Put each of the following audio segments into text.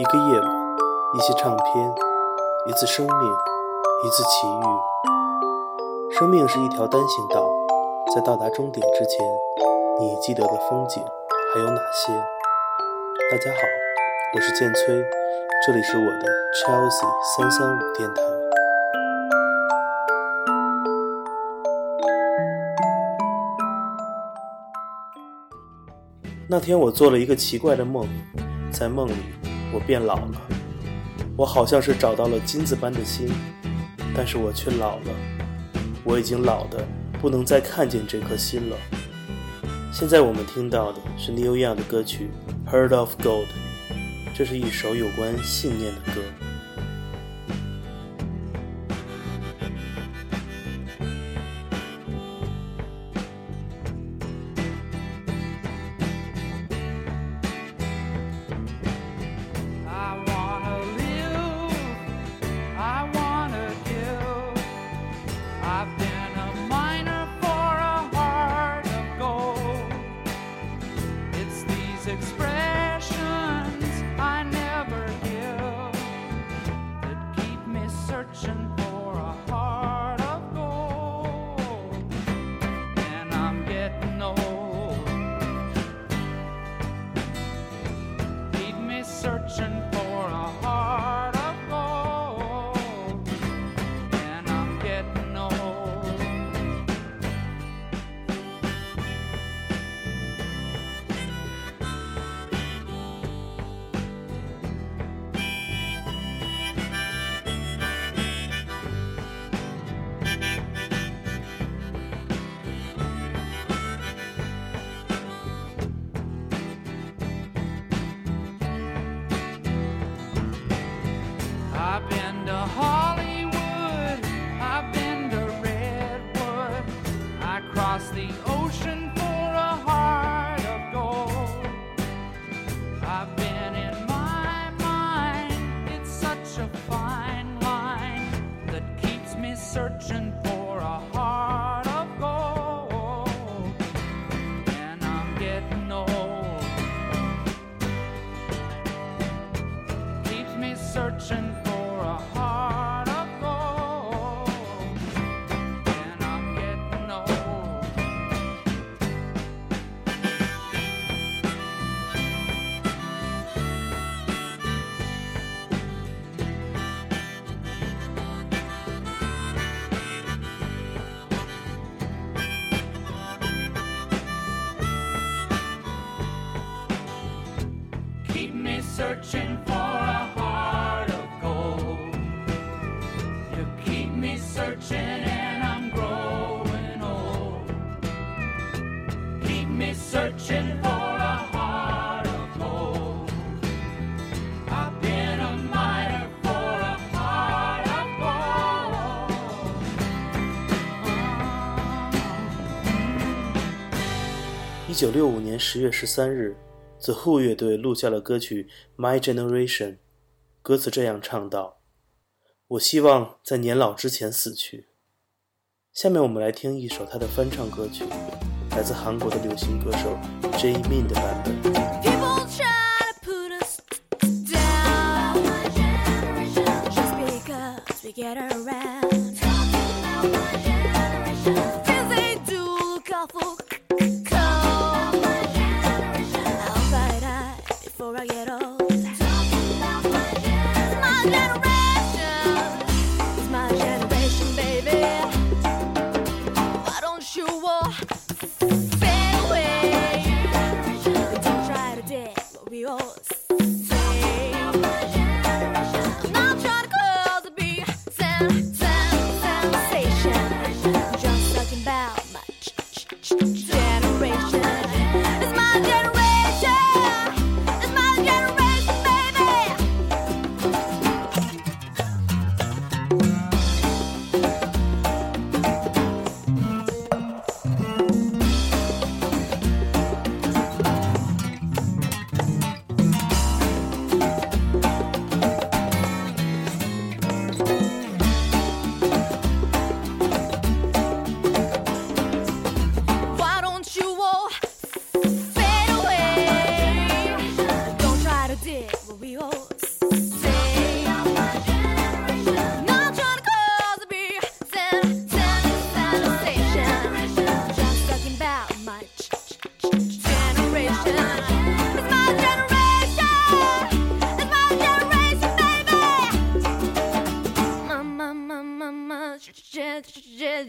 一个夜晚，一些唱片，一次生命，一次奇遇。生命是一条单行道，在到达终点之前，你记得的风景还有哪些？大家好，我是剑崔，这里是我的 Chelsea 三三五电台。那天我做了一个奇怪的梦，在梦里我变老了，我好像是找到了金子般的心，但是我却老了，我已经老的不能再看见这颗心了。现在我们听到的是 Neil Young 的歌曲《Heart of Gold》，这是一首有关信念的歌。a heart. 九六五年十月十三日。The Who 乐队录下了歌曲《My Generation》，歌词这样唱道：“我希望在年老之前死去。”下面我们来听一首他的翻唱歌曲，来自韩国的流行歌手 J Min 的版本。Yeah.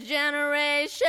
generation.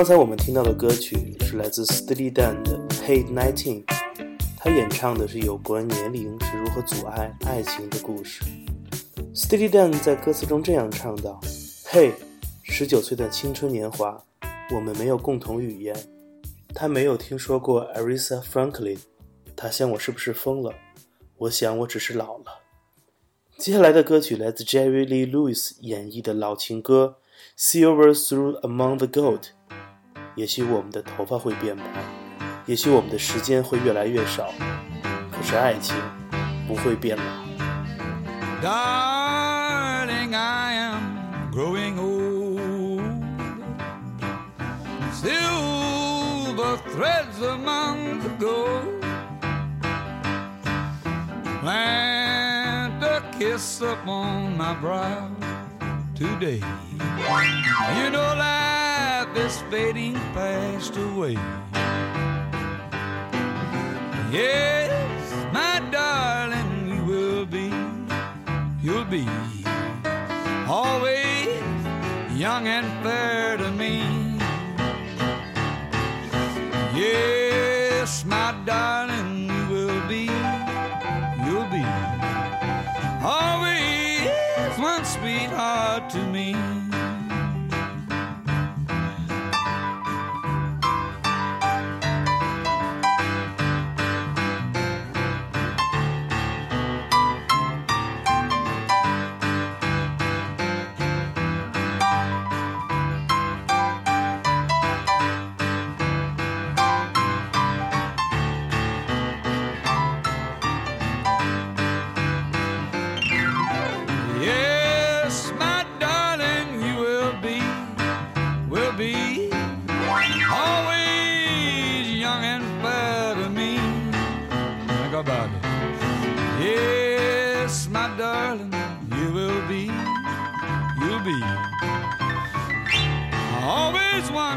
刚才我们听到的歌曲是来自 Steely Dan 的《Hate Nineteen》，他演唱的是有关年龄是如何阻碍爱情的故事。Steely Dan 在歌词中这样唱道：“嘿，十九岁的青春年华，我们没有共同语言。他没有听说过 Aretha Franklin，他想我是不是疯了？我想我只是老了。”接下来的歌曲来自 Jerry Lee Lewis 演绎的老情歌《Silver Through Among the Gold》。也许我们的头发会变白，也许我们的时间会越来越少，可是爱情不会变老。Darling, I am growing old. Silver threads among the gold. Plant a kiss upon my brow today. You know life is fading fast away. Yes, my darling, you will be you'll be always young and fair to me. Yes, my darling,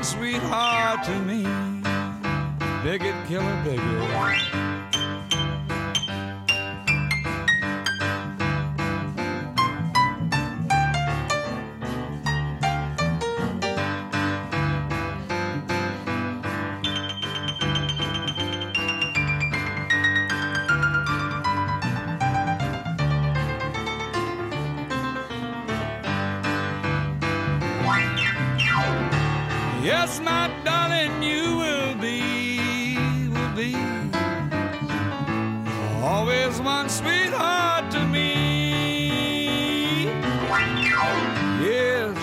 sweetheart to me. Bigot killer, bigot. One sweetheart to me. Yes,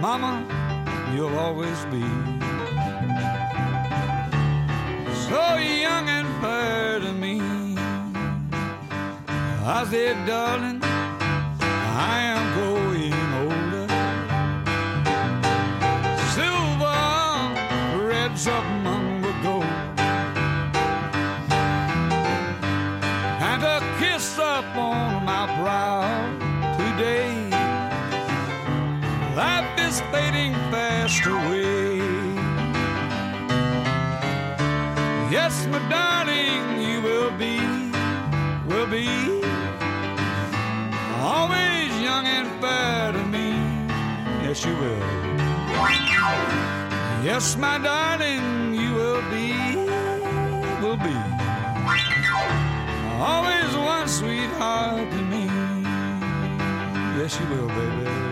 Mama, you'll always be so young and fair to me. I said, darling, I am growing My darling, you will be, will be always young and fair to me. Yes, you will. Yes, my darling, you will be, will be always one sweetheart to me. Yes, you will, baby.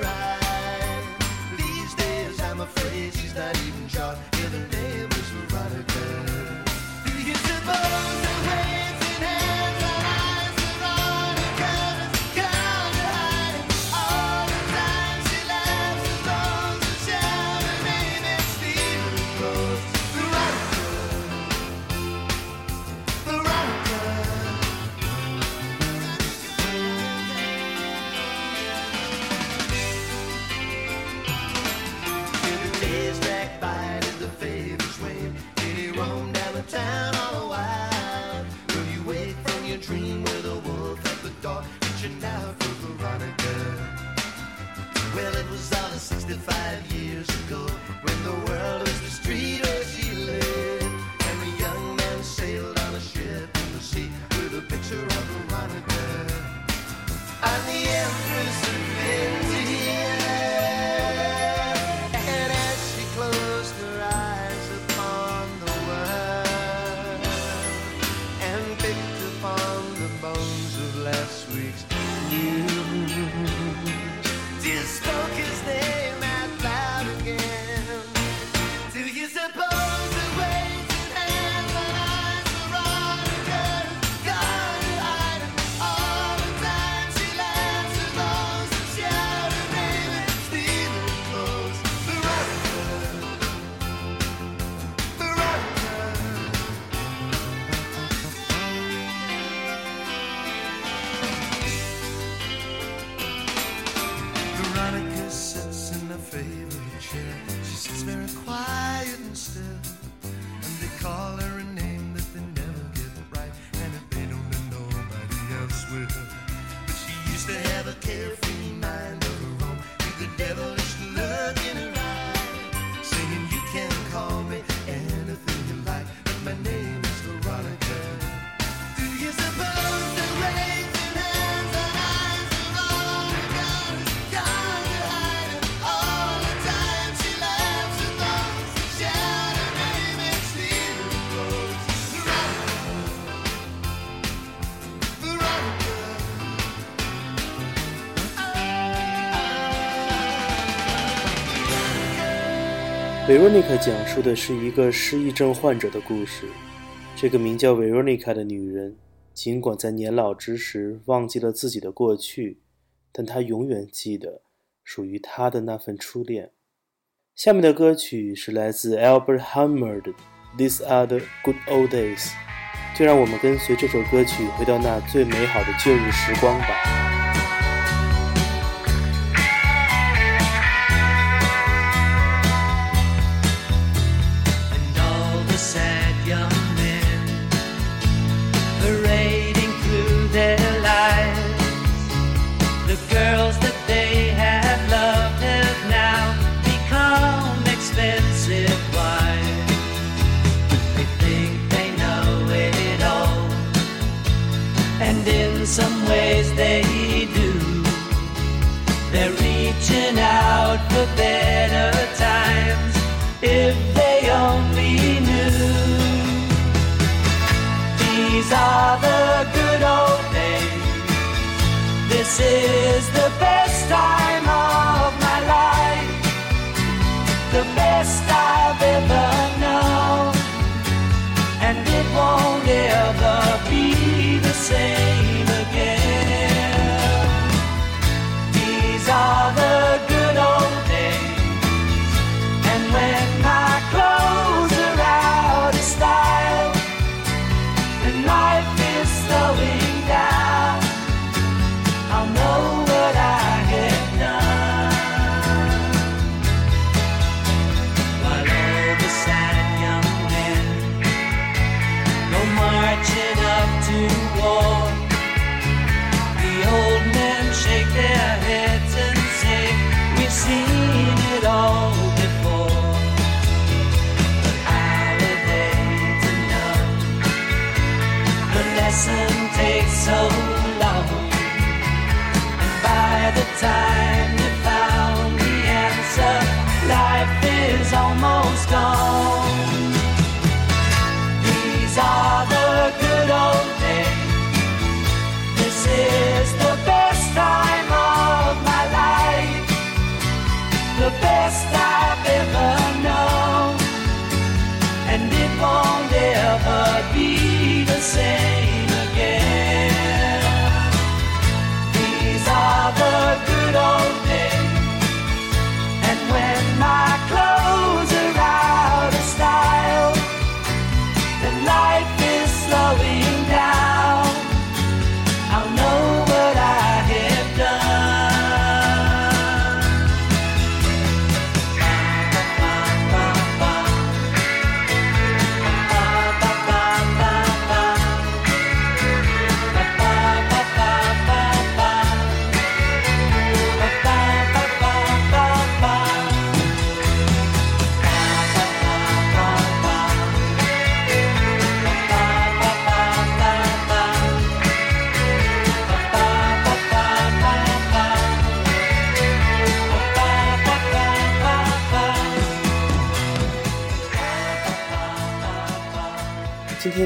Esses that to. Veronica 讲述的是一个失忆症患者的故事。这个名叫 Veronica 的女人，尽管在年老之时忘记了自己的过去，但她永远记得属于她的那份初恋。下面的歌曲是来自 Albert Hammer 的 These Are The Good Old Days。就让我们跟随这首歌曲，回到那最美好的旧日时光吧。These are the good old days. This is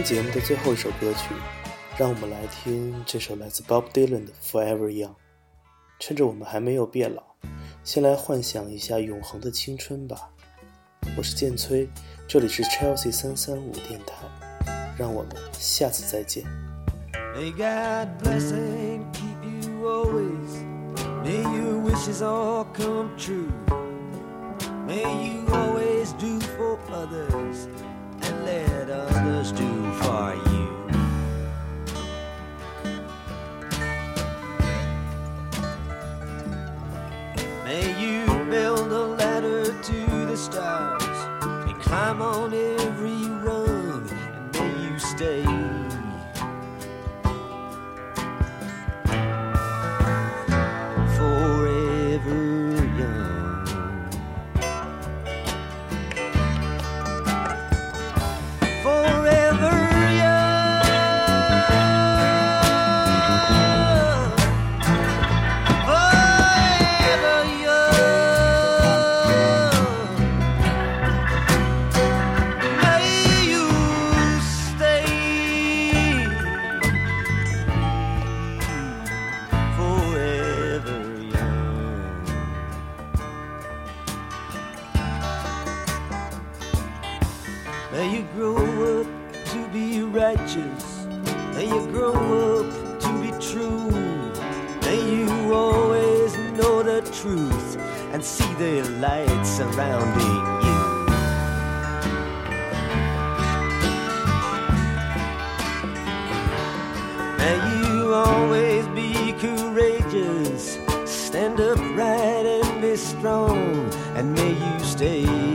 节目的最后一首歌曲，让我们来听这首来自 Bob Dylan 的《Forever Young》。趁着我们还没有变老，先来幻想一下永恒的青春吧。我是建崔，这里是 Chelsea 三三五电台，让我们下次再见。May God bless and keep you always. May your wishes all come true. May you always do for others righteous. May you grow up to be true. May you always know the truth and see the light surrounding you. May you always be courageous, stand upright and be strong, and may you stay.